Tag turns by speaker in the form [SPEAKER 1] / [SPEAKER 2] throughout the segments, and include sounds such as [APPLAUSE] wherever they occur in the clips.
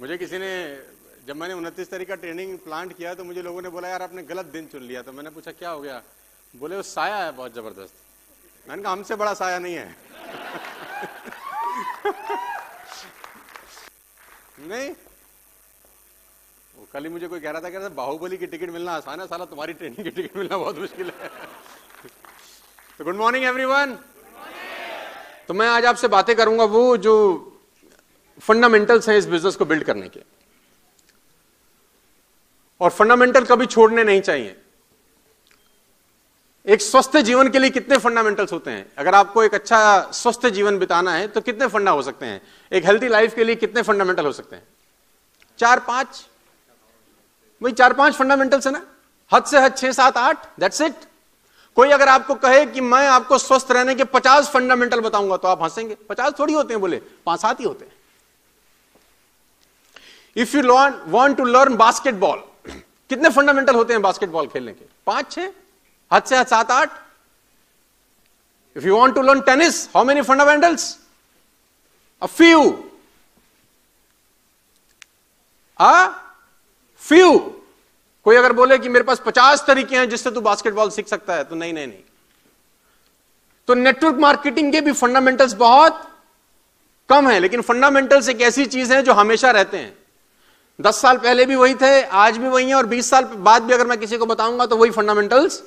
[SPEAKER 1] मुझे किसी ने जब मैंने उनतीस तारीख का ट्रेनिंग प्लांट किया तो मुझे लोगों ने बोला यार आपने गलत दिन चुन लिया। तो मैंने पूछा क्या हो गया? बोले वो साया है बहुत ज़बरदस्त। मैंने कहा हमसे बड़ा साया नहीं है। [LAUGHS] नहीं। वो कल ही मुझे कोई कह रहा था कह रहा था बाहुबली की टिकट मिलना आसान है साला तुम्हारी ट्रेनिंग की टिकट मिलना बहुत मुश्किल है। [LAUGHS] तो गुड मॉर्निंग एवरीवन तो मैं आज आपसे बातें करूँगा वो जो फंडामेंटल्स हैं इस बिज़नेस को बिल्ड करने के। और फंडामेंटल कभी छोड़ने नहीं चाहिए। एक स्वस्थ जीवन के लिए कितने फंडामेंटल्स होते हैं? अगर आपको एक अच्छा स्वस्थ जीवन बिताना है तो कितने फंडा हो सकते हैं? एक हेल्थी लाइफ के लिए कितने फंडामेंटल हो सकते हैं? चार, पाँच? वही चार, पाँच फंडामेंटल्स है ना? हद से हद छह, सात, आठ? दैट्स इट कोई अगर आपको कहे कि मैं आपको स्वस्थ रहने के पचास फंडामेंटल बताऊँगा तो आप हंसेंगे। पचास थोड़ी होते हैं बोले, पाँच, सात ही होते हैं। If you want to learn basketball कितने फंडामेंटल होते हैं बास्केटबॉल खेलने के? पाँच, छह? हद से हद, सात, आठ? If you want to learn tennis how many fundamentals a few a few कोई अगर बोले कि मेरे पास पचास तरीके हैं जिससे तू बास्केटबॉल सीख सकता है तो नहीं नहीं नहीं. तो नेटवर्क मार्केटिंग के भी फंडामेंटल्स बहुत कम है, लेकिन फंडामेंटल्स एक ऐसी चीज़ है जो हमेशा रहते हैं. दस साल पहले भी वही थे, आज भी वही है और बीस साल बाद भी अगर मैं किसी को बताऊँगा तो वही फंडामेंटल्स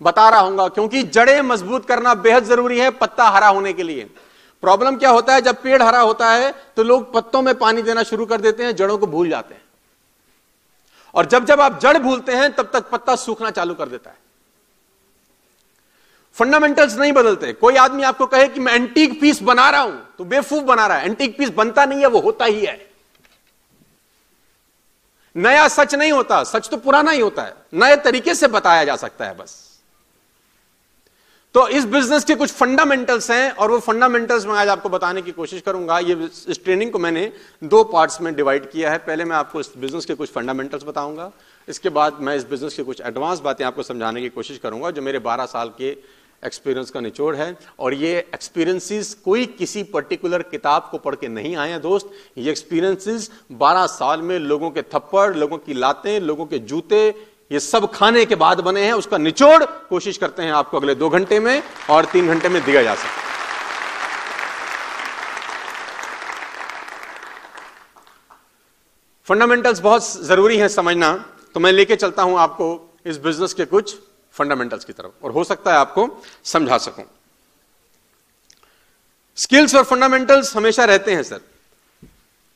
[SPEAKER 1] बता रहा हूँगा। क्योंकि जड़ें मज़बूत करना बेहद ज़रूरी है पत्ता हरा होने के लिए। प्रॉब्लम क्या होता है? जब पेड़ हरा होता है तो लोग पत्तों में पानी देना शुरू कर देते हैं, जड़ों को भूल जाते हैं। और जब जब आप जड़ भूलते हैं, तब तक पत्ता सूखना चालू कर देता है। फंडामेंटल्स नहीं बदलते। कोई आदमी आपको कहे कि मैं एंटीक पीस बना रहा हूँ तो बेवकूफ़ बना रहा है। एंटीक पीस बनता नहीं है, वो होता ही है। नया सच नहीं होता, सच तो पुराना ही होता है। नए तरीके से बताया जा सकता है बस। तो इस बिज़नेस के कुछ फंडामेंटल्स हैं और वो फंडामेंटल्स मैं आज आपको बताने की कोशिश करूँगा। ये इस ट्रेनिंग को मैंने दो पार्ट्स में डिवाइड किया है। पहले मैं आपको इस बिज़नेस के कुछ फंडामेंटल्स बताऊँगा। इसके बाद मैं इस बिज़नेस के कुछ एडवांस बातें आपको समझाने की कोशिश करूँगा, जो मेरे 12 साल के एक्सपीरियंस का निचोड़ है। और ये एक्सपीरियंसेस कोई किसी पर्टिकुलर किताब को पढ़ के नहीं आए हैं दोस्त। ये एक्सपीरियंसेस 12 साल में लोगों के थप्पड़, लोगों की लातें, लोगों के जूते, ये सब खाने के बाद बने हैं। उसका निचोड़ कोशिश करते हैं आपको अगले दो घंटे में और तीन घंटे में दिया जा सके। फंडामेंटल्स बहुत ज़रूरी है समझना। तो मैं लेके चलता हूँ आपको इस बिज़नेस के कुछ। फंडामेंटल्स की तरफ़। और हो सकता है आपको समझा सकूँ। स्किल्स और फंडामेंटल्स हमेशा रहते हैं, सर।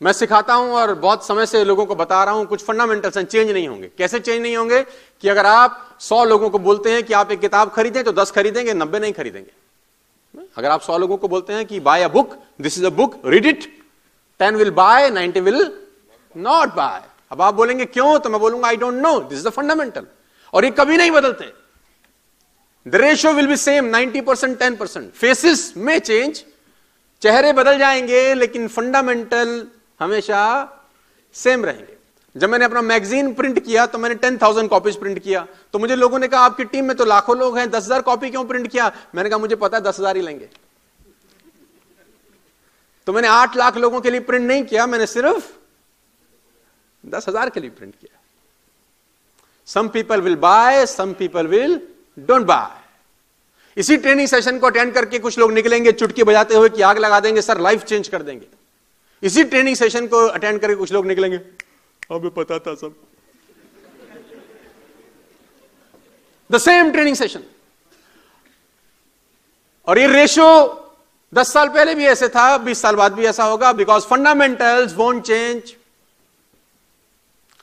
[SPEAKER 1] मैं सिखाता हूँ और बहुत समय से लोगों को बता रहा हूँ, कुछ फंडामेंटल्स हैं, चेंज नहीं होंगे। कैसे चेंज नहीं होंगे? कि अगर आप सौ लोगों को बोलते हैं कि आप एक किताब खरीदें तो दस खरीदेंगे, नब्बे नहीं खरीदेंगे। अगर आप सौ लोगों को बोलते हैं कि buy a book this is a book read it ten will buy ninety will not buy अब आप बोलेंगे, क्यों? तो मैं बोलूँगा I don't know this is the fundamental और ये कभी नहीं बदलते। The ratio will be same ninety percent ten percent faces में चेंज चेहरे बदल जाएँगे, लेकिन फंडामेंटल हमेशा सेम रहेंगे। जब मैंने अपना मैगजीन प्रिंट किया तो मैंने टेन थाउज़ेंड कॉपीज प्रिंट किया। तो मुझे लोगों ने कहा, आपकी टीम में तो लाखों लोग हैं, दस हज़ार कॉपी क्यों प्रिंट किया? मैंने कहा, मुझे पता है, दस हज़ार ही लेंगे। तो मैंने आठ लाख लोगों के लिए प्रिंट नहीं किया, मैंने सिर्फ़ दस हज़ार के लिए प्रिंट किया। Some people will buy some people will don't buy इसी ट्रेनिंग सेशन को अटेंड करके कुछ लोग निकलेंगे, चुटकी बजाते हुए कि आग लगा देंगे, सर लाइफ चेंज कर देंगे। इसी ट्रेनिंग सेशन को अटेंड करके कुछ लोग निकलेंगे। हमें पता था सब। द सेम ट्रेनिंग सेशन और ये रेशियो दस साल पहले भी ऐसे था, बीस साल बाद भी ऐसा होगा बिकॉज़ फंडामेंटल्स वोंट चेंज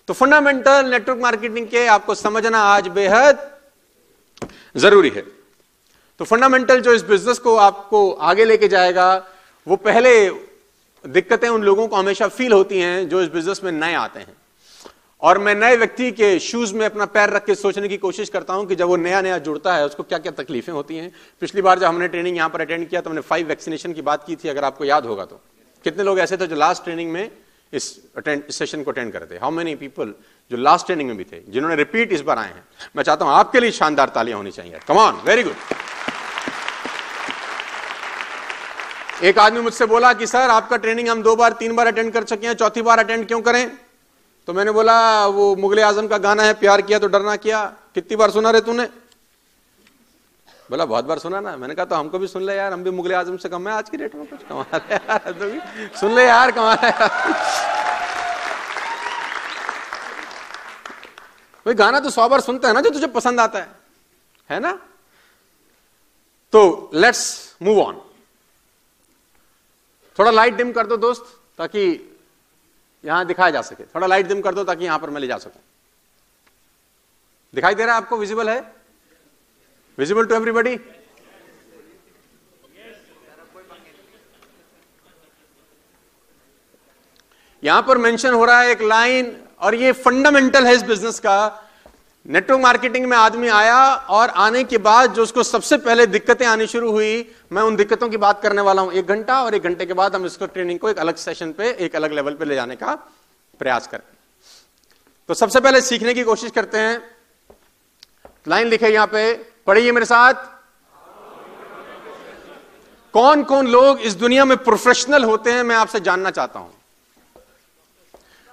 [SPEAKER 1] तो फंडामेंटल नेटवर्क मार्केटिंग के आपको समझना आज बेहद ज़रूरी है। तो फंडामेंटल जो इस बिज़नेस को आपको आगे लेके जाएगा, वो पहले दिक्कतें उन लोगों को हमेशा फील होती हैं जो इस बिज़नेस में नए आते हैं। और मैं नए व्यक्ति के शूज़ में अपना पैर रख के सोचने की कोशिश करता हूँ कि जब वो नया नया जुड़ता है, उसको क्या क्या तकलीफें होती हैं। पिछली बार जब हमने ट्रेनिंग यहाँ पर अटेंड किया तो हमने फाइव वैक्सीनेशन की बात की थी, अगर आपको याद होगा तो। कितने लोग ऐसे थे जो लास्ट ट्रेनिंग में इस अटेंड सेशन को अटेंड करते हाउ मेनी पीपल जो लास्ट ट्रेनिंग में भी थे, जिन्होंने रिपीट इस बार आए हैं, मैं चाहता हूँ आपके लिए शानदार तालियाँ होनी चाहिए। कमान वेरी गुड एक आदमी मुझसे बोला कि, सर, आपका ट्रेनिंग हम दो बार, तीन बार अटेंड कर चुके हैं, चौथी बार अटेंड क्यों करें? तो मैंने बोला, वो मुगल आज़म का गाना है, प्यार किया तो डरना किया। कितनी बार सुना रे तूने? बोला, बहुत बार सुना ना। मैंने कहा तो हमको भी सुन ले यार, हम भी मुगल आज़म से कम है, आज की डेट में कुछ कमा रहे यार तो भी सुन ले यार कमा रहे भाई, गाना तो सौ बार सुनते हैं ना, जो तुझे पसंद आता है। है ना? तो लेट्स मूव ऑन थोड़ा लाइट डिम कर दो दोस्त, ताकि यहाँ दिखाया जा सके। थोड़ा लाइट डिम कर दो, ताकि यहाँ पर मैं ले जा सकूँ। दिखाई दे रहा है आपको? विजिबल है? विजिबल टू एवरीबडी यहाँ पर मेंशन हो रहा है एक लाइन और ये फंडामेंटल है इस बिज़नेस का नेटवर्क मार्केटिंग में आदमी आया और आने के बाद जो उसको सबसे पहले दिक्कतें आनी शुरू हुई, मैं उन दिक्कतों की बात करने वाला हूँ एक घंटा और एक घंटे के बाद हम इसको ट्रेनिंग को एक अलग सेशन पे, एक अलग लेवल पे ले जाने का प्रयास करें। तो सबसे पहले सीखने की कोशिश करते हैं। लाइन लिखे यहाँ पे पढ़िए मेरे साथ। कौन कौन लोग इस दुनिया में प्रोफेशनल होते हैं, मैं आपसे जानना चाहता हूँ।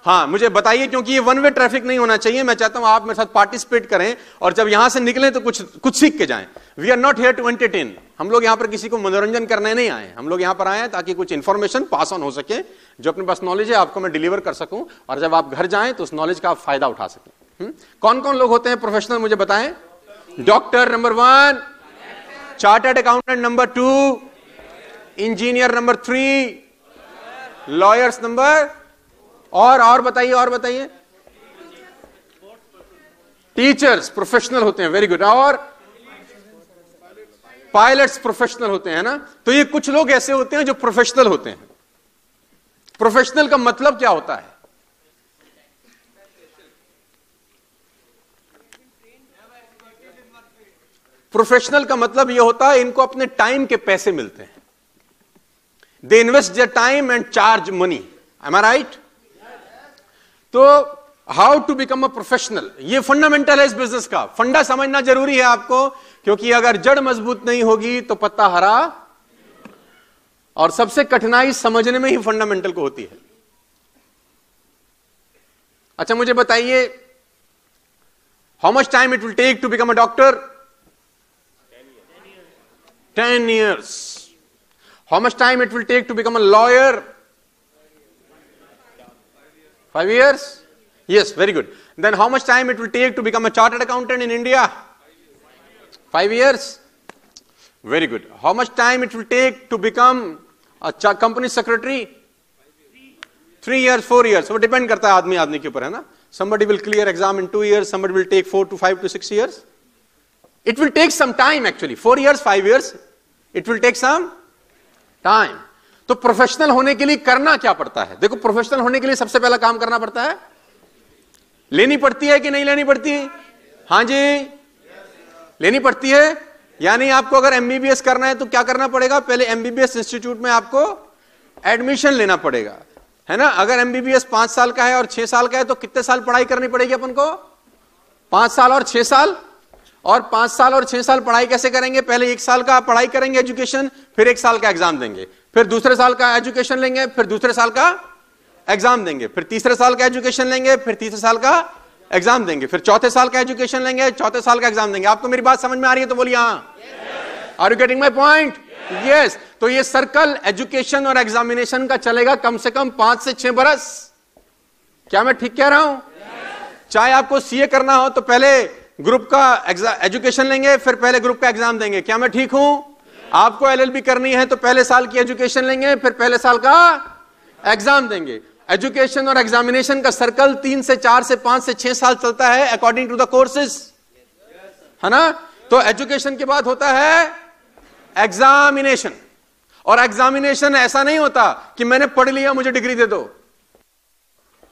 [SPEAKER 1] हाँ मुझे बताइए, क्योंकि ये वन वे ट्रैफ़िक नहीं होना चाहिए, मैं चाहता हूँ आप मेरे साथ पार्टिसिपेट करें, और जब यहाँ से निकलें तो कुछ कुछ सीख के जाएँ। We are not here to entertain हम लोग यहाँ पर किसी को मनोरंजन करने नहीं आए। हम लोग यहाँ पर आए ताकि कुछ इंफॉर्मेशन पास ऑन हो सके, जो अपने पास नॉलेज है, आपको मैं डिलीवर कर सकूँ, और जब आप घर जाएँ तो उस नॉलेज का आप फ़ायदा उठा सकें। हम्म? कौन कौन लोग होते हैं प्रोफेशनल मुझे बताएँ? Doctor number one chartered accountant number two engineer number three lawyers number और और बताइए और बताइए। टीचर्स प्रोफेशनल होते हैं वेरी गुड और पायलट्स प्रोफेशनल होते हैं ना? तो ये कुछ लोग ऐसे होते हैं जो प्रोफेशनल होते हैं। प्रोफेशनल का मतलब क्या होता है? प्रोफेशनल का मतलब यह होता है इनको अपने टाइम के पैसे मिलते हैं। They invest their time and charge money am I right तो how to become a professional ये फंडामेंटल है इस बिज़नेस का। फंडा समझना ज़रूरी है आपको, क्योंकि अगर जड़ मज़बूत नहीं होगी तो पत्ता हरा। और सबसे कठिनाई समझने में ही फंडामेंटल को होती है। अच्छा मुझे बताइए how much time it will take to become a doctor Ten years how much time it will take to become a lawyer Five years? Yes, very good. Then how much time it will take to become a chartered accountant in India? Five years? Very good. How much time it will take to become a company secretary? Three years, four years. वो depend करता है आदमी आदमी के ऊपर है ना Somebody will clear exam in two years, somebody will take four to five to six years. It will take some time actually. Four years, five years. It will take some time. तो professional होने के लिए करना क्या पड़ता है? देखो professional होने के लिए सबसे पहला काम करना पड़ता है। लेनी पड़ती है कि नहीं लेनी पड़ती? हाँ जी। लेनी पड़ती है। यानी आपको अगर एमबीबीएस करना है तो क्या करना पड़ेगा? पहले एमबीबीएस इंस्टीट्यूट में आपको एडमिशन लेना पड़ेगा। है ना? अगर एमबीबीएस पाँच साल का है और छह साल का है तो कितने साल पढ़ाई करनी पड़ेगी अपन को? पाँच साल और छह साल? और पाँच साल और छह साल पढ़ाई कैसे करेंगे? पहले एक साल का पढ़ाई करेंगे एजुकेशन फिर एक साल का एग्ज़ाम देंगे। फिर दूसरे साल का एजुकेशन लेंगे, फिर दूसरे साल का एग्ज़ाम देंगे। फिर तीसरे साल का एजुकेशन लेंगे, फिर तीसरे साल का एग्ज़ाम देंगे। फिर चौथे साल का एजुकेशन लेंगे, चौथे साल का एग्ज़ाम देंगे। आपको मेरी बात समझ में आ रही है तो बोलिए हाँ। Are you getting my point yes तो ये सर्कल एजुकेशन और एग्जामिनेशन का चलेगा कम से कम पाँच से छह बरस। क्या मैं ठीक कह रहा हूँ? yes. चाहे आपको सीए करना हो तो पहले ग्रुप का एजुकेशन लेंगे, फिर पहले ग्रुप का एग्ज़ाम देंगे। क्या मैं ठीक हूँ? आपको एलएलबी करनी है तो पहले साल की एजुकेशन लेंगे, फिर पहले साल का एग्ज़ाम देंगे। एजुकेशन और एग्जामिनेशन का सर्कल तीन से चार से पाँच से छह साल चलता है अकॉर्डिंग टू द कोर्सेस है ना? तो एजुकेशन के बाद होता है एग्जामिनेशन और एग्जामिनेशन ऐसा नहीं होता कि मैंने पढ़ लिया, मुझे डिग्री दे दो।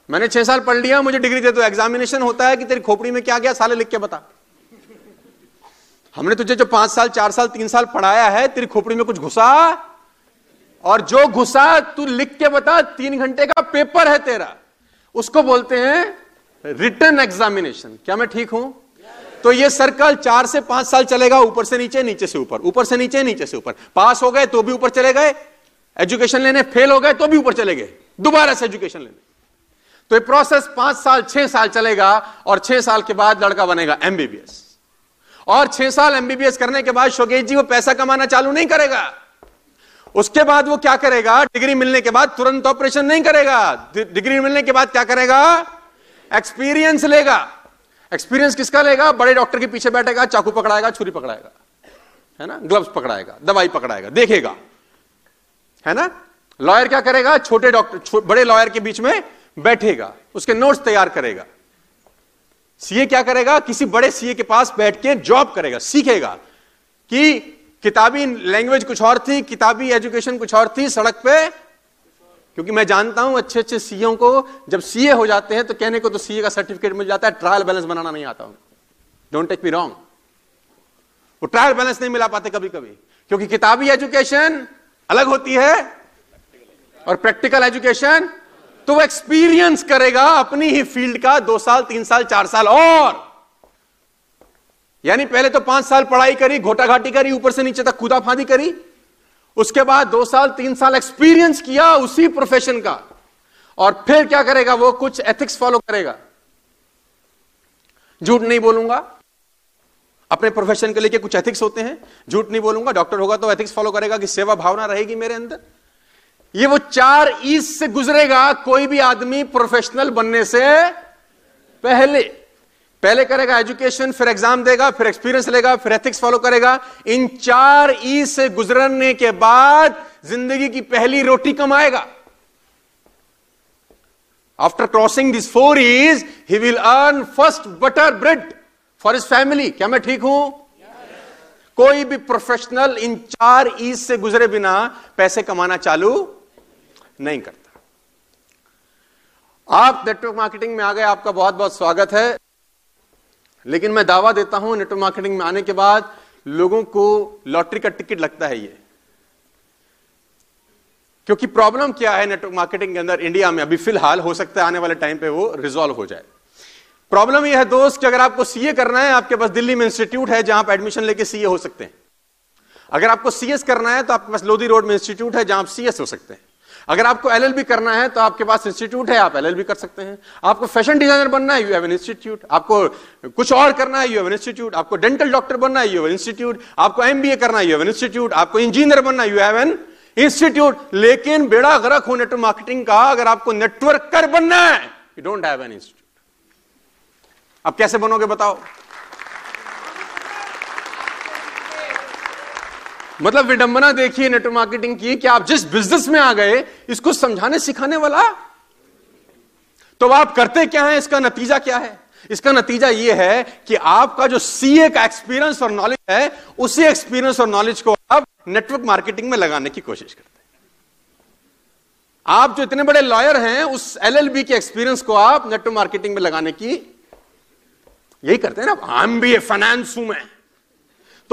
[SPEAKER 1] मैंने छह साल पढ़ लिया, मुझे डिग्री दे दो। एग्जामिनेशन होता है कि तेरी खोपड़ी में क्या गया साले लिख के बता। हमने तुझे जो पाँच साल, चार साल, तीन साल पढ़ाया है, तेरी खोपड़ी में कुछ घुसा? और जो घुसा, तू लिख के बता, तीन घंटे का पेपर है तेरा। उसको बोलते हैं रिटर्न एग्जामिनेशन क्या मैं ठीक हूँ? तो ये सर्कल चार से पाँच साल चलेगा, ऊपर से नीचे नीचे से ऊपर। ऊपर से नीचे नीचे से ऊपर। पास हो गए तो भी ऊपर चले गए। एजुकेशन लेने फेल हो गए तो भी ऊपर चले गए। दोबारा से एजुकेशन लेने। तो ये प्रोसेस पाँच साल, छह साल चलेगा और छह साल के बाद लड़का बनेगा एमबीबीएस और छह साल एमबीबीएस करने के बाद शोकेश जी वो पैसा कमाना चालू नहीं करेगा। उसके बाद वो क्या करेगा? डिग्री मिलने के बाद तुरंत ऑपरेशन नहीं करेगा। डिग्री मिलने के बाद क्या करेगा? एक्सपीरियंस लेगा। एक्सपीरियंस किसका लेगा? बड़े डॉक्टर के पीछे बैठेगा, चाकू पकड़ाएगा, छुरी पकड़ाएगा। है ना? ग्लव्स पकड़ाएगा, दवाई पकड़ाएगा, देखेगा। है ना? लॉयर क्या करेगा? छोटे डॉक्टर बड़े लॉयर के बीच में बैठेगा, उसके नोट्स तैयार करेगा। सीए क्या करेगा? किसी बड़े सीए के पास बैठ के जॉब करेगा, सीखेगा कि किताबी लैंग्वेज कुछ और थी, किताबी एजुकेशन कुछ और थी सड़क पे। क्योंकि मैं जानता हूँ अच्छे अच्छे सीओ को, जब सीए हो जाते हैं तो कहने को तो सीए का सर्टिफिकेट मिल जाता है ट्रायल बैलेंस बनाना नहीं आता डोंट टेक मी रॉन्ग वो ट्रायल बैलेंस नहीं मिला पाते कभी कभी क्योंकि किताबी एजुकेशन अलग होती है और प्रैक्टिकल एजुकेशन तो वो एक्सपीरियंस करेगा अपनी ही फ़ील्ड का दो साल, तीन साल, चार साल और। यानी पहले तो पाँच साल पढ़ाई करी घोटा घाटी करी, ऊपर से नीचे तक कूदा फादी करी। उसके बाद दो साल, तीन साल एक्सपीरियंस किया उसी प्रोफेशन का। और फिर क्या करेगा वो? कुछ एथिक्स फॉलो करेगा। झूठ नहीं बोलूँगा। अपने प्रोफेशन के लेके कुछ एथिक्स होते हैं। झूठ नहीं बोलूँगा। डॉक्टर होगा तो एथिक्स फॉलो करेगा कि सेवा भावना रहेगी मेरे अंदर। ये वो चार ईज से गुजरेगा कोई भी आदमी प्रोफेशनल बनने से पहले। पहले करेगा एजुकेशन फिर एग्ज़ाम देगा, फिर एक्सपीरियंस लेगा, फिर एथिक्स फॉलो करेगा। इन चार ई से गुजरने के बाद ज़िंदगी की पहली रोटी कमाएगा after crossing this four years he will earn first butter bread for his family क्या मैं ठीक हूँ? yes. कोई भी प्रोफेशनल इन चार ईज से गुजरे बिना पैसे कमाना चालू नहीं करता। आप नेटवर्क मार्केटिंग में आ गए, आपका बहुत बहुत स्वागत है। लेकिन मैं दावा देता हूँ नेटवर्क मार्केटिंग में आने के बाद लोगों को लॉटरी का टिकट लगता है ये। क्योंकि प्रॉब्लम क्या है नेटवर्क मार्केटिंग के अंदर इंडिया में? अभी फ़िलहाल हो सकता है आने वाले टाइम पे वो रिजॉल्व हो जाए। प्रॉब्लम यह है दोस्त कि अगर आपको सीए करना है, आपके पास दिल्ली में इंस्टीट्यूट है जहाँ आप एडमिशन लेके सीए हो सकते हैं। अगर आपको सीएस करना है तो आपके पास लोधी रोड में इंस्टीट्यूट है जहाँ आप सीएस हो सकते हैं। अगर आपको एलएलबी करना है तो आपके पास इंस्टीट्यूट है, आप एलएलबी कर सकते हैं। आपको फ़ैशन डिज़ाइनर बनना है यू हैव एन इंस्टीट्यूट आपको कुछ और करना है यू हैव एन इंस्टीट्यूट आपको डेंटल डॉक्टर बनना है यू हैव एन इंस्टीट्यूट आपको एमबीए करना है यू हैव एन इंस्टीट्यूट आपको इंजीनियर बनना है यू हैव एन इंस्टीट्यूट लेकिन बेड़ा गरक हो नेटवर्क मार्केटिंग का, अगर आपको नेटवर्क कर बनना है you don't have an institute अब कैसे बनोगे बताओ? मतलब विडंबना देखिए नेटवर्क मार्केटिंग की, कि आप जिस बिज़नेस में आ गए, इसको समझाने, सिखाने वाला? तो आप करते क्या है? इसका नतीजा क्या है? इसका नतीजा यह है कि आपका जो सीए का एक्सपीरियंस और नॉलेज है, उसी एक्सपीरियंस और नॉलेज को आप नेटवर्क मार्केटिंग में लगाने की कोशिश करते हैं। आप जो इतने बड़े लॉयर हैं, उस एलएलबी के एक्सपीरियंस को आप नेटवर्क मार्केटिंग में लगाने की यही करते हैं ना? बी ए फाइनेंस हूँ मैं।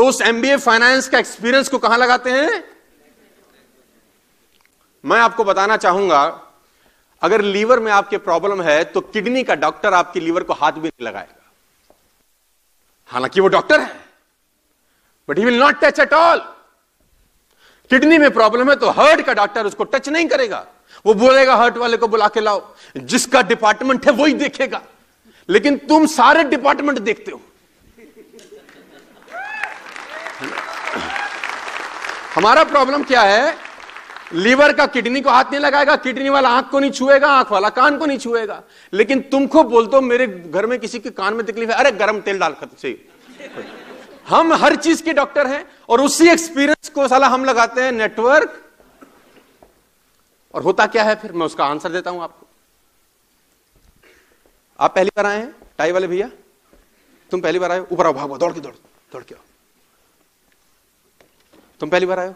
[SPEAKER 1] तो उस एमबीए फाइनेंस का एक्सपीरियंस को कहाँ लगाते हैं? मैं आपको बताना चाहूँगा, अगर लीवर में आपके प्रॉब्लम है तो किडनी का डॉक्टर आपके लीवर को हाथ भी नहीं लगाएगा। हालाँकि वो डॉक्टर है but he will not touch at all kidney में प्रॉब्लम है तो हार्ट का डॉक्टर उसको टच नहीं करेगा। वो बोलेगा हार्ट वाले को बुला के लाओ। जिसका डिपार्टमेंट है, वही देखेगा। लेकिन तुम सारे डिपार्टमेंट देखते हो। हमारा प्रॉब्लम क्या है? लीवर का किडनी को हाथ नहीं लगाएगा, किडनी वाला आँख को नहीं छुएगा, आँख वाला कान को नहीं छुएगा। लेकिन तुमको बोल दो मेरे घर में किसी के कान में तकलीफ़ है, अरे गर्म तेल डाल कर हम हर चीज़ के डॉक्टर हैं, और उसी एक्सपीरियंस को साला हम लगाते हैं नेटवर्क और होता क्या है फिर? मैं उसका आंसर देता हूँ आपको। आप पहली बार आए हैं? टाई वाले भैया? तुम पहली बार आए ऊपर आओ, भागो, दौड़ के, दौड़ दौड़ के आओ। तुम पहली बार आयो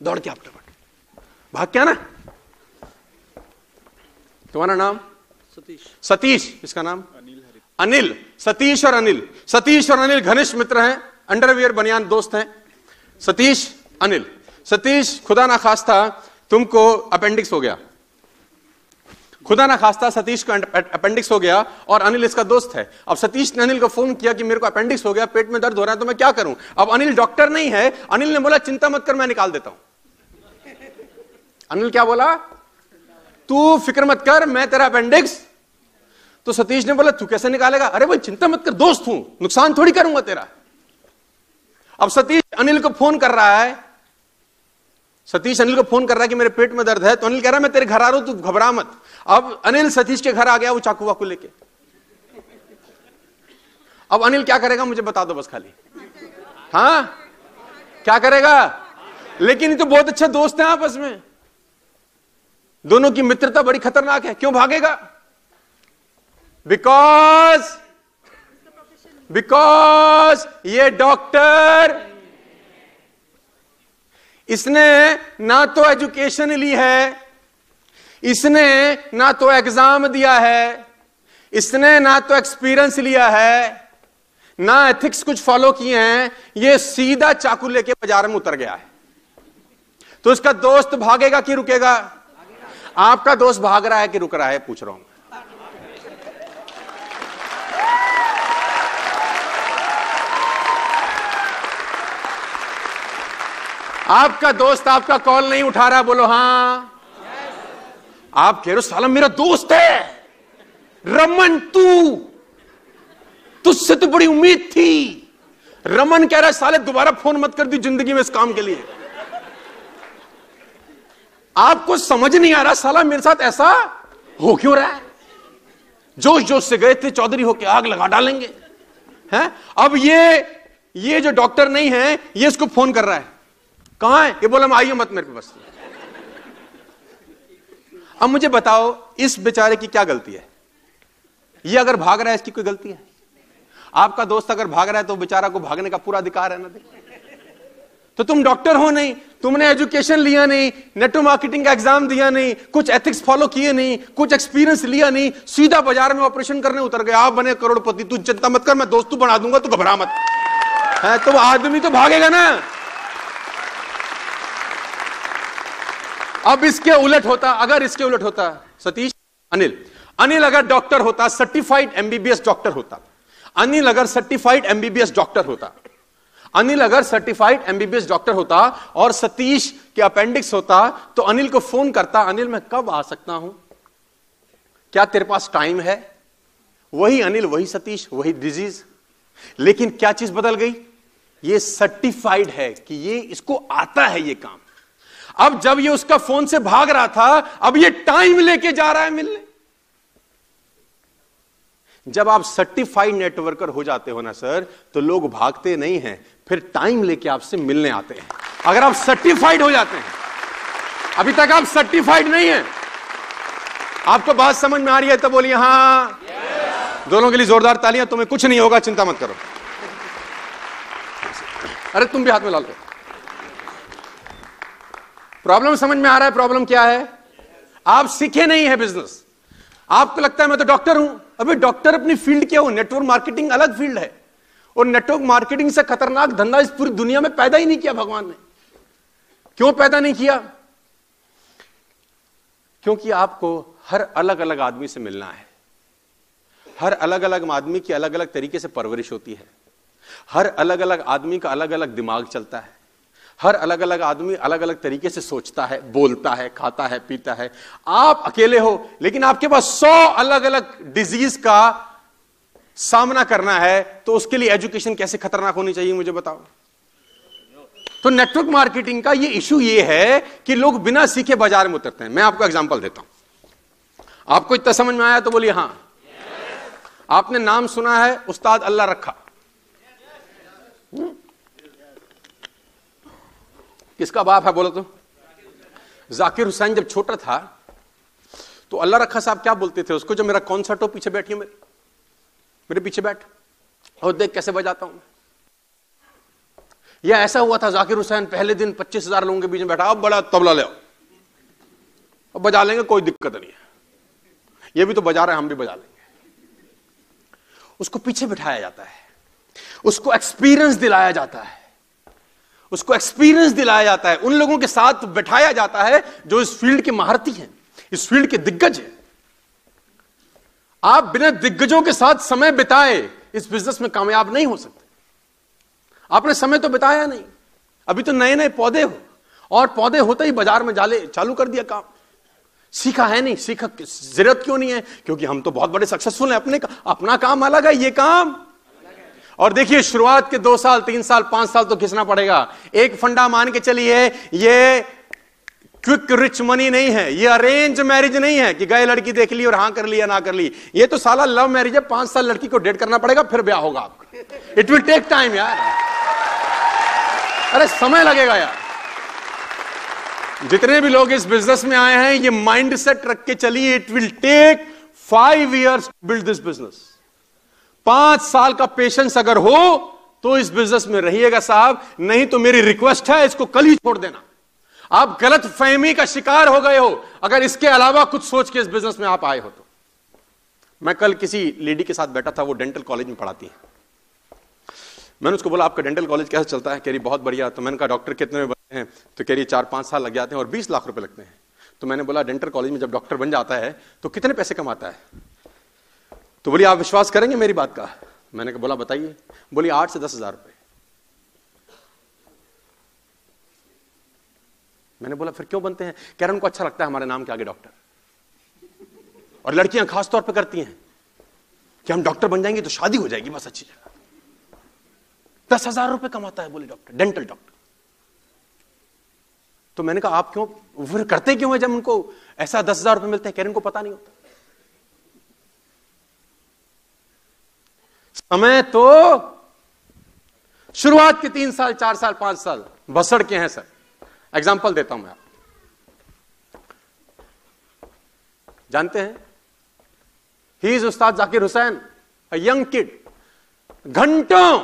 [SPEAKER 1] दौड़ के आप टपट भाग क्या ना? तुम्हारा नाम? सतीश। सतीश इसका नाम? अनिल अनिल सतीश और अनिल। सतीश और अनिल घनिष्ठ मित्र हैं अंडरवियर बनियान दोस्त हैं। सतीश अनिल। सतीश खुदा ना खास था तुमको अपेंडिक्स हो गया। खुदा ना खास्ता सतीश का अपेंडिक्स हो गया और अनिल इसका दोस्त है। अब सतीश ने अनिल को फ़ोन किया कि मेरे को अपेंडिक्स हो गया, पेट में दर्द हो रहा है तो मैं क्या करूँ? अब अनिल डॉक्टर नहीं है। अनिल ने बोला, चिंता मत कर, मैं निकाल देता हूँ। अनिल क्या बोला? तू फ़िक्र मत कर, मैं तेरा अपेंडिक्स। तो सतीश ने बोला, तू कैसे निकालेगा? अरे भाई, चिंता मत कर, दोस्त हूँ, नुकसान थोड़ी करूँगा तेरा। अब सतीश अनिल को फ़ोन कर रहा है सतीश अनिल को फ़ोन कर रहा है कि मेरे पेट में दर्द है तो अनिल कह रहा है, मैं तेरे घर आ रहा हूँ, तू घबरा मत। अब अनिल सतीश के घर आ गया, वो चाकू वाकू लेके। अब अनिल क्या करेगा, मुझे बता दो बस खाली। हाँ? क्या करेगा? लेकिन ये तो बहुत अच्छे दोस्त हैं आपस में। दोनों की मित्रता बड़ी खतरनाक है। क्यों भागेगा? बिकॉज़ बिकॉज़ ये डॉक्टर इसने ना तो एजुकेशन ली है, इसने ना तो एग्ज़ाम दिया है, इसने ना तो एक्सपीरियंस लिया है, ना एथिक्स कुछ फॉलो किए हैं, ये सीधा चाकू लेके बाज़ार में उतर गया है। तो इसका दोस्त भागेगा कि रुकेगा? आपका दोस्त भाग रहा है कि रुक रहा है, पूछ रहा हूँ आपका दोस्त आपका कॉल नहीं उठा रहा, बोलो, हाँ। आप कह रहे हो, साला मेरा दोस्त है। रमन, तू। तुझसे तो बड़ी उम्मीद थी। रमन कह रहा है, साले, दोबारा फ़ोन मत कर दी ज़िंदगी में इस काम के लिए। आपको समझ नहीं आ रहा, साला, मेरे साथ ऐसा हो क्यों रहा है? जोश जोश से गए थे, चौधरी होके आग लगा डालेंगे। हैं? अब ये ये जो डॉक्टर नहीं है, ये इसको फ़ोन कर रहा है। कहाँ है? ये बोला, मैं आइए मत मेरे पे बस अब मुझे बताओ, इस बेचारे की क्या गलती है? ये अगर भाग रहा है, इसकी कोई गलती है? आपका दोस्त अगर भाग रहा है तो बेचारा को भागने का पूरा अधिकार है ना तो तुम डॉक्टर हो नहीं, तुमने एजुकेशन लिया नहीं, नेटो मार्केटिंग का एग्ज़ाम दिया नहीं, कुछ एथिक्स फॉलो किए नहीं, कुछ एक्सपीरियंस लिया नहीं, सीधा बाज़ार में ऑपरेशन करने उतर गए। आप बने करोड़पति, तू चिंता मत कर, मैं दोस्तू बना दूँगा, तू घबरा मत। है तो आदमी तो भागेगा ना। अब इसके उलट होता, अगर इसके उलट होता, सतीश, अनिल। अनिल अगर डॉक्टर होता सर्टिफाइड एमबीबीएस डॉक्टर होता। अनिल अगर सर्टिफाइड एमबीबीएस डॉक्टर होता। अनिल अगर सर्टिफाइड एमबीबीएस डॉक्टर होता और सतीश के अपेंडिक्स होता तो अनिल को फ़ोन करता, अनिल, मैं कब आ सकता हूँ? क्या तेरे पास टाइम है? वही अनिल, वही सतीश, वही डिज़ीज़ लेकिन क्या चीज़ बदल गई? ये सर्टिफाइड है कि ये, इसको आता है ये काम। अब जब ये उसका फ़ोन से भाग रहा था, अब ये टाइम लेके जा रहा है मिलने। जब आप सर्टिफाइड नेटवर्कर हो जाते हो ना, सर तो लोग भागते नहीं हैं, फिर टाइम लेके आपसे मिलने आते हैं। अगर आप सर्टिफाइड हो जाते हैं, अभी तक आप सर्टिफाइड नहीं है, आपको बात समझ में आ रही है तो बोलिए हाँ. दोनों के लिए जोरदार तालियाँ, तुम्हें कुछ नहीं होगा, चिंता मत करो। अरे, तुम भी हाथ में लाल करो। प्रॉब्लम समझ में आ रहा है? प्रॉब्लम क्या है? आप सीखे नहीं है बिज़नेस आपको लगता है मैं तो डॉक्टर हूँ। अभी डॉक्टर अपनी फ़ील्ड क्या हो? नेटवर्क मार्केटिंग अलग फ़ील्ड है। और नेटवर्क मार्केटिंग से खतरनाक धंधा इस पूरी दुनिया में पैदा ही नहीं किया भगवान ने। क्यों पैदा नहीं किया? क्योंकि आपको हर अलग अलग आदमी से मिलना है। हर अलग अलग आदमी की अलग अलग तरीके से परवरिश होती है। हर अलग अलग आदमी का अलग अलग दिमाग चलता है। हर अलग अलग आदमी अलग अलग तरीके से सोचता है, बोलता है, खाता है, पीता है। आप अकेले हो, लेकिन आपके पास सौ अलग अलग डिज़ीज़ का सामना करना है तो उसके लिए एजुकेशन कैसे खतरनाक होनी चाहिए, मुझे बताओ। तो नेटवर्क मार्केटिंग का ये इशू ये है कि लोग बिना सीखे बाज़ार में उतरते हैं। मैं आपको एग्जांपल देता हूँ। आपको इतना समझ में आया तो बोलिए हाँ। आपने नाम सुना है, उस्ताद अल्लाह रखा। किसका बाप है बोलो तो? जाकिर हुसैन जब छोटा था तो अल्लाह रखा साहब क्या बोलते थे उसको, जो मेरा कॉन्सर्ट हो पीछे बैठिए मेरे मेरे पीछे बैठ। और देख कैसे बजाता हूँ यह ऐसा हुआ था जाकिर हुसैन पहले दिन पच्चीस हज़ार लोगों के बीच में बैठा, अब बड़ा तबला ले अब बजा लेंगे, कोई दिक्कत नहीं है। ये भी तो बजा रहे हम भी बजा लेंगे। उसको पीछे बिठाया जाता है। उसको एक्सपीरियंस दिलाया जाता है। उसको एक्सपीरियंस दिलाया जाता है उन लोगों के साथ बैठाया जाता है जो इस फ़ील्ड के महारती हैं इस फ़ील्ड के दिग्गज हैं। आप बिना दिग्गजों के साथ समय बिताए इस बिज़नेस में कामयाब नहीं हो सकते। आपने समय तो बिताया नहीं अभी तो नए नए पौधे हो और पौधे होते ही बाज़ार में जाले चालू कर दिया काम। सीखा है नहीं सीखा ज़रूरत क्यों नहीं है? क्योंकि हम तो बहुत बड़े सक्सेसफुल हैं अपने का, अपना काम अलग है ये काम। और देखिए, शुरुआत के दो साल, तीन साल, पाँच साल तो घिसना पड़ेगा। एक फंडा मान के चलिए, ये क्विक रिच मनी नहीं है, ये अरेंज मैरिज नहीं है कि गए लड़की देख ली और हाँ कर लिया ना कर ली। ये तो साला लव मैरिज है, पाँच साल लड़की को डेट करना पड़ेगा, फिर ब्याह होगा आपका। इट विल टेक टाइम यार। अरे, समय लगेगा यार। जितने भी लोग इस बिज़नेस में आए हैं, ये माइंड सेट रख के चलिए it will take five years build this business पाँच साल का पेशेंस अगर हो तो इस बिज़नेस में रहिएगा साहब। नहीं तो मेरी रिक्वेस्ट है, इसको कल ही छोड़ देना। आप गलत फहमी का शिकार हो गए हो। अगर इसके अलावा कुछ सोच के इस बिज़नेस में आप आए हो तो। मैं कल किसी लेडी के साथ बैठा था, वो डेंटल कॉलेज में पढ़ाती है। मैंने उसको बोला, आपका डेंटल कॉलेज कैसे चलता है? कह रही, बहुत बढ़िया। तो मैंने कहा डॉक्टर कितने में बनते हैं? तो कह रही, चार पाँच साल लग जाते हैं और बीस लाख रुपए लगते हैं। तो मैंने बोला डेंटल कॉलेज में जब डॉक्टर बन जाता है तो कितने पैसे कमाता है? तो बोली आप विश्वास करेंगे मेरी बात का? मैंने कहा, बोला, बताइए। बोली आठ से दस हज़ार रुपए। मैंने बोला, फिर क्यों बनते हैं? कह रहे उनको अच्छा लगता है हमारे नाम के आगे डॉक्टर। और लड़कियाँ खास तौर पे करती हैं कि हम डॉक्टर बन जाएँगे तो शादी हो जाएगी, बस अच्छी जगह। दस हज़ार रुपए कमाता है बोले डॉक्टर, डेंटल डॉक्टर। तो मैंने कहा, आप क्यों फिर करते क्यों है जब उनको ऐसा दस हज़ार रुपए मिलते हैं? कह रहे उनको पता नहीं होता। समय तो शुरुआत के तीन साल, चार साल, पाँच साल, बसड़ के हैं सर। एग्ज़ाम्पल देता हूँ मैं आप जानते हैं? He is Ustad Zakir Hussain young kid घंटों,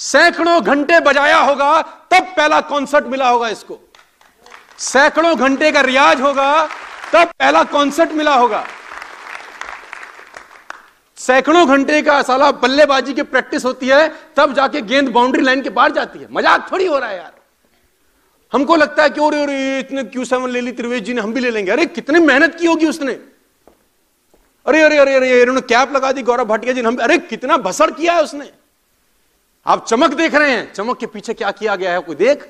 [SPEAKER 1] सैकड़ों घंटे बजाया होगा, तब पहला कॉन्सर्ट मिला होगा इसको। सैकड़ों घंटे का रियाज होगा, तब पहला कॉन्सर्ट मिला होगा। सैकड़ों घंटे का साला बल्लेबाजी की प्रैक्टिस होती है तब जाके गेंद बाउंड्री लाइन के बाहर जाती है। मज़ाक थोड़ी हो रहा है यार। हमको लगता है कि और, और इतने क्यू सेवन ले ली त्रिवेश जी ने हम भी ले लेंगे। अरे कितनी मेहनत की होगी उसने। अरे अरे अरे अरे इन्होंने कैप लगा दी गौरव भाटिया जी ने हम अरे कितना भसड़ किया है उसने। आप चमक देख रहे हैं। चमक के पीछे क्या किया गया है कोई देख?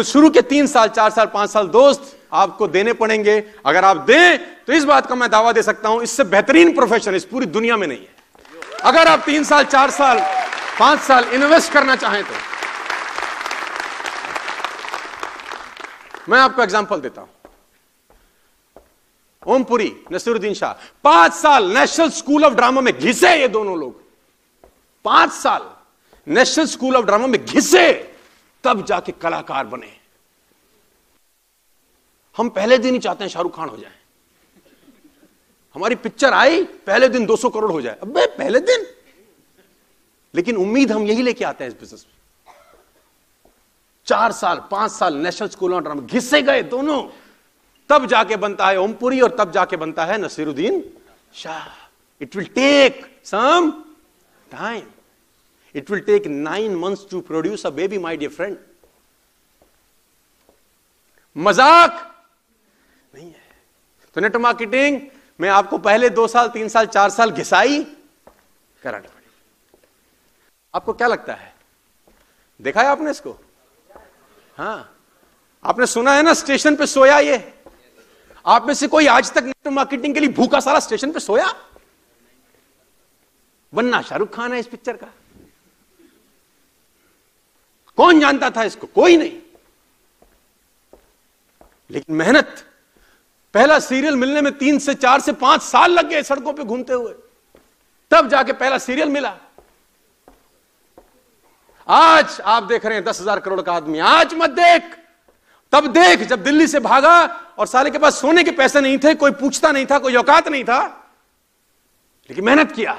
[SPEAKER 1] तो शुरू के तीन साल, चार साल, पाँच साल दोस्त आपको देने पड़ेंगे। अगर आप दें तो इस बात का मैं दावा दे सकता हूँ, इससे बेहतरीन प्रोफेशन इस पूरी दुनिया में नहीं है। अगर आप तीन साल, चार साल, पाँच साल इन्वेस्ट करना चाहें तो। मैं आपको एग्ज़ाम्पल देता हूँ। ओमपुरी, नसीरुद्दीन शाह। पाँच साल नेशनल स्कूल ऑफ़ ड्रामा में घिसे ये दोनों लोग। पाँच साल नेशनल स्कूल ऑफ़ ड्रामा में घिसे। तब जाके कलाकार बने। हम पहले दिन ही चाहते हैं शाहरुख खान हो जाए। हमारी पिक्चर आई, पहले दिन 200 करोड़ हो जाए। अबे पहले दिन। लेकिन उम्मीद हम यही लेके आते हैं इस बिज़नेस में। चार साल, पाँच साल नेशनल स्कूल ऑफ़ ड्रामा घिसे गए दोनों। तब जाके बनता है ओमपुरी और तब जाके बनता है Naseeruddin Shah. It will take some time. It will take nine months to produce a baby, my dear friend. मज़ाक? नहीं है। तो नेट मार्केटिंग में आपको पहले दो साल तीन साल चार साल घिसाई। कराना पड़ेगी। आपको क्या लगता है? देखा है आपने इसको? हाँ। आपने सुना है ना स्टेशन पे सोया ये? आप में से कोई आज तक नेट मार्केटिंग के लिए भूखा सारा स्टेशन पे सोया? बनना शाहरुख खान है इस पिक्चर का। कौन जानता था इसको? कोई नहीं। लेकिन मेहनत, पहला सीरियल मिलने में तीन से चार से पाँच साल लग गए सड़कों पे घूमते हुए। तब जाके पहला सीरियल मिला। आज आप देख रहे हैं दस हज़ार करोड़ का आदमी। आज मत देख। तब देख जब दिल्ली से भागा और साले के पास सोने के पैसे नहीं थे, कोई पूछता नहीं था, कोई औकात नहीं था। लेकिन मेहनत किया।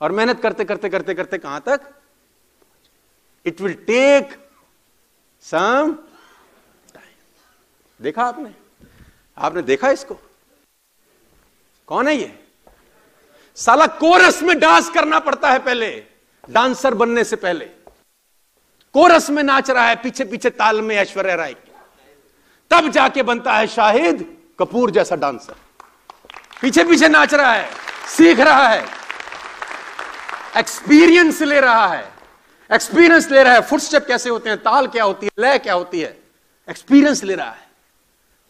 [SPEAKER 1] और मेहनत करते करते करते करते कहाँ तक? It will take some time देखा आपने? आपने देखा इसको? कौन है ये? साला कोरस में डांस करना पड़ता है पहले, डांसर बनने से पहले। कोरस में नाच रहा है पीछे पीछे ताल में ऐश्वर्या राय। तब जाके बनता है शाहिद कपूर जैसा डांसर। पीछे पीछे नाच रहा है, सीख रहा है, एक्सपीरियंस ले रहा है। एक्सपीरियंस ले रहा है फुटस्टेप कैसे होते हैं, ताल क्या होती है, लय क्या होती है? एक्सपीरियंस ले रहा है।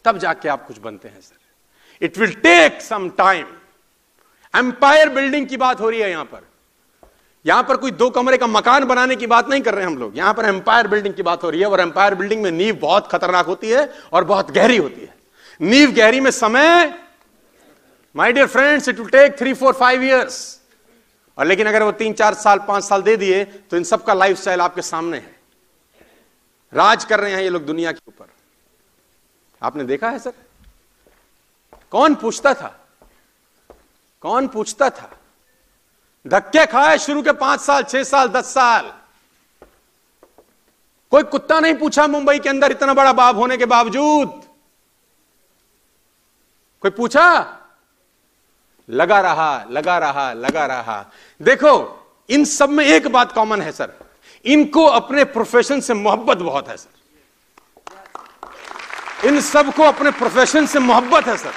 [SPEAKER 1] तब जाके आप कुछ बनते हैं sir it will take some time empire building की बात हो रही है यहाँ पर। यहाँ पर कोई दो कमरे का मकान बनाने की बात नहीं कर रहे हम लोग। यहाँ पर एम्पायर बिल्डिंग की बात हो रही है और एम्पायर बिल्डिंग में नींव बहुत खतरनाक होती है और बहुत गहरी होती है। नींव गहरी में समय my dear friends it will take three four five years और लेकिन अगर वो तीन, चार साल, पाँच साल दे दिए तो इन सबका लाइफ स्टाइल आपके सामने है। राज कर रहे हैं ये लोग दुनिया के ऊपर। आपने देखा है, सर? कौन पूछता था? कौन पूछता था? धक्के खाए शुरू के पाँच साल, छह साल, दस साल। कोई कुत्ता नहीं पूछा मुंबई के अंदर इतना बड़ा बाप होने के बावजूद। कोई पूछा? लगा रहा लगा रहा लगा रहा। देखो, इन सब में एक बात कॉमन है सर इनको अपने प्रोफेशन से मोहब्बत बहुत है सर इन सबको अपने प्रोफेशन से मोहब्बत है सर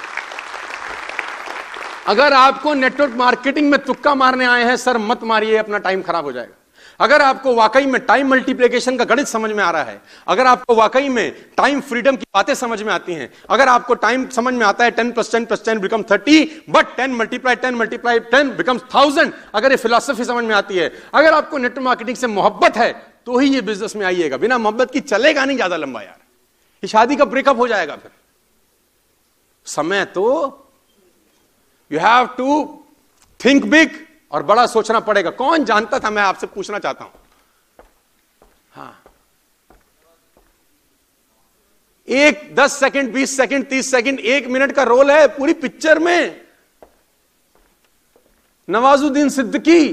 [SPEAKER 1] अगर आपको नेटवर्क मार्केटिंग में तुक्का मारने आए हैं सर मत मारिए, अपना टाइम खराब हो जाएगा। अगर आपको वाकई में टाइम मल्टीप्लीकेशन का गणित समझ में आ रहा है, अगर आपको वाकई में टाइम फ्रीडम की बातें समझ में आती हैं, अगर आपको टाइम समझ में आता है ten plus ten plus ten become thirty but ten multiply ten multiply ten become thousand अगर ये फिलोसफी समझ में आती है, अगर आपको नेट मार्केटिंग से मोहब्बत है तो ही ये बिज़नेस में आइएगा। बिना मोहब्बत की चलेगा नहीं ज़्यादा लंबा यार। ये शादी का ब्रेकअप हो जाएगा फिर। समय तो you have to think big और बड़ा सोचना पड़ेगा, कौन जानता था मैं आपसे पूछना चाहता हूँ? हाँ। एक दस सेकंड, बीस सेकंड, तीस सेकंड, एक मिनट का रोल है पूरी पिक्चर में। नवाजुद्दीन सिद्दीकी,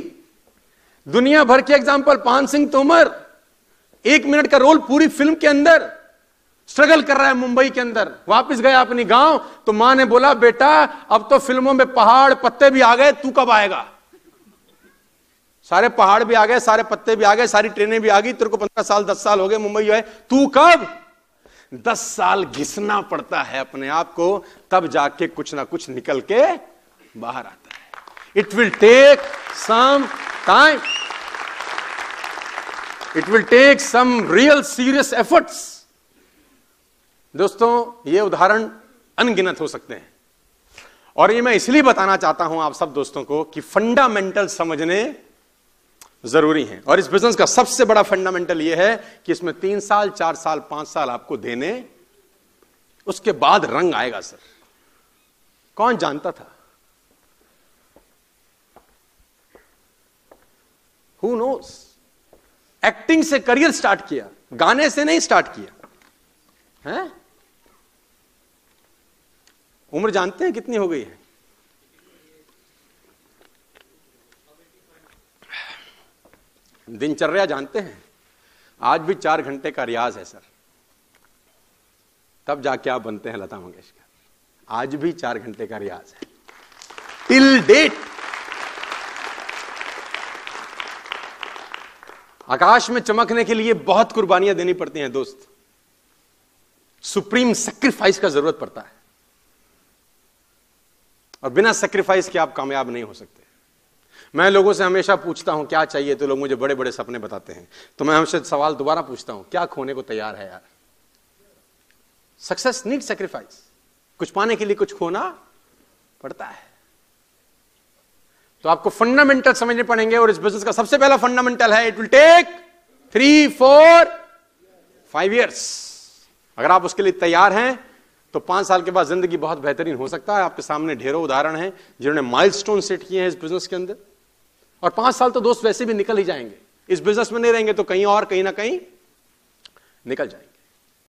[SPEAKER 1] दुनिया भर के एग्ज़ाम्पल, पान सिंह तोमर, एक मिनट का रोल पूरी फ़िल्म के अंदर। स्ट्रगल कर रहा है मुंबई के अंदर। वापस गया अपनी गाँव तो माँ ने बोला, बेटा, अब तो फ़िल्मों में पहाड़, पत्ते भी आ गए, तू कब आएगा? सारे पहाड़ भी आ गए, सारे पत्ते भी आ गए, सारी ट्रेनें भी आ गई। तेरे को पंद्रह साल, दस साल हो गए मुंबई है। तू कब? दस साल घिसना पड़ता है अपने आप को, तब जाके कुछ ना कुछ निकल के बाहर आता है। It will take some time it will take some real serious efforts दोस्तों, ये उदाहरण अनगिनत हो सकते हैं। और ये मैं इसलिए बताना चाहता हूँ आप सब दोस्तों को कि फंडामेंटल समझने ज़रूरी है। और इस बिज़नेस का सबसे बड़ा फंडामेंटल यह है कि इसमें तीन साल, चार साल, पाँच साल आपको देने, उसके बाद रंग आएगा, सर। कौन जानता था? हु नोस एक्टिंग से करियर स्टार्ट किया, गाने से नहीं स्टार्ट किया। है? उम्र जानते हैं कितनी हो गई है? दिनचर्या जानते हैं। आज भी चार घंटे का रियाज है, सर। तब जाके आप बनते हैं लता मंगेशकर। आज भी चार घंटे का रियाज है। Till date. आकाश में चमकने के लिए बहुत कुर्बानियाँ देनी पड़ती हैं, दोस्त। सुप्रीम सेक्रीफाइस का ज़रूरत पड़ता है। और बिना सेक्रीफाइस के आप कामयाब नहीं हो सकते। मैं लोगों से हमेशा पूछता हूँ, क्या चाहिए? तो लोग मुझे बड़े बड़े सपने बताते हैं। तो मैं हमसे सवाल दोबारा पूछता हूँ, क्या खोने को तैयार है यार? सक्सेस नीड सेक्रीफाइस कुछ पाने के लिए कुछ खोना पड़ता है। तो आपको फंडामेंटल समझने पड़ेंगे और इस बिज़नेस का सबसे पहला फंडामेंटल है it will take three four five years अगर आप उसके लिए तैयार हैं तो पाँच साल के बाद ज़िंदगी बहुत बेहतरीन हो सकता है। आपके सामने ढेरों उदाहरण हैं जिन्होंने माइलस्टोन सेट किए हैं इस बिज़नेस के अंदर। और पाँच साल तो दोस्त वैसे भी निकल ही जाएँगे। इस बिज़नेस में नहीं रहेंगे तो कहीं और, कहीं ना कहीं निकल जाएँगे।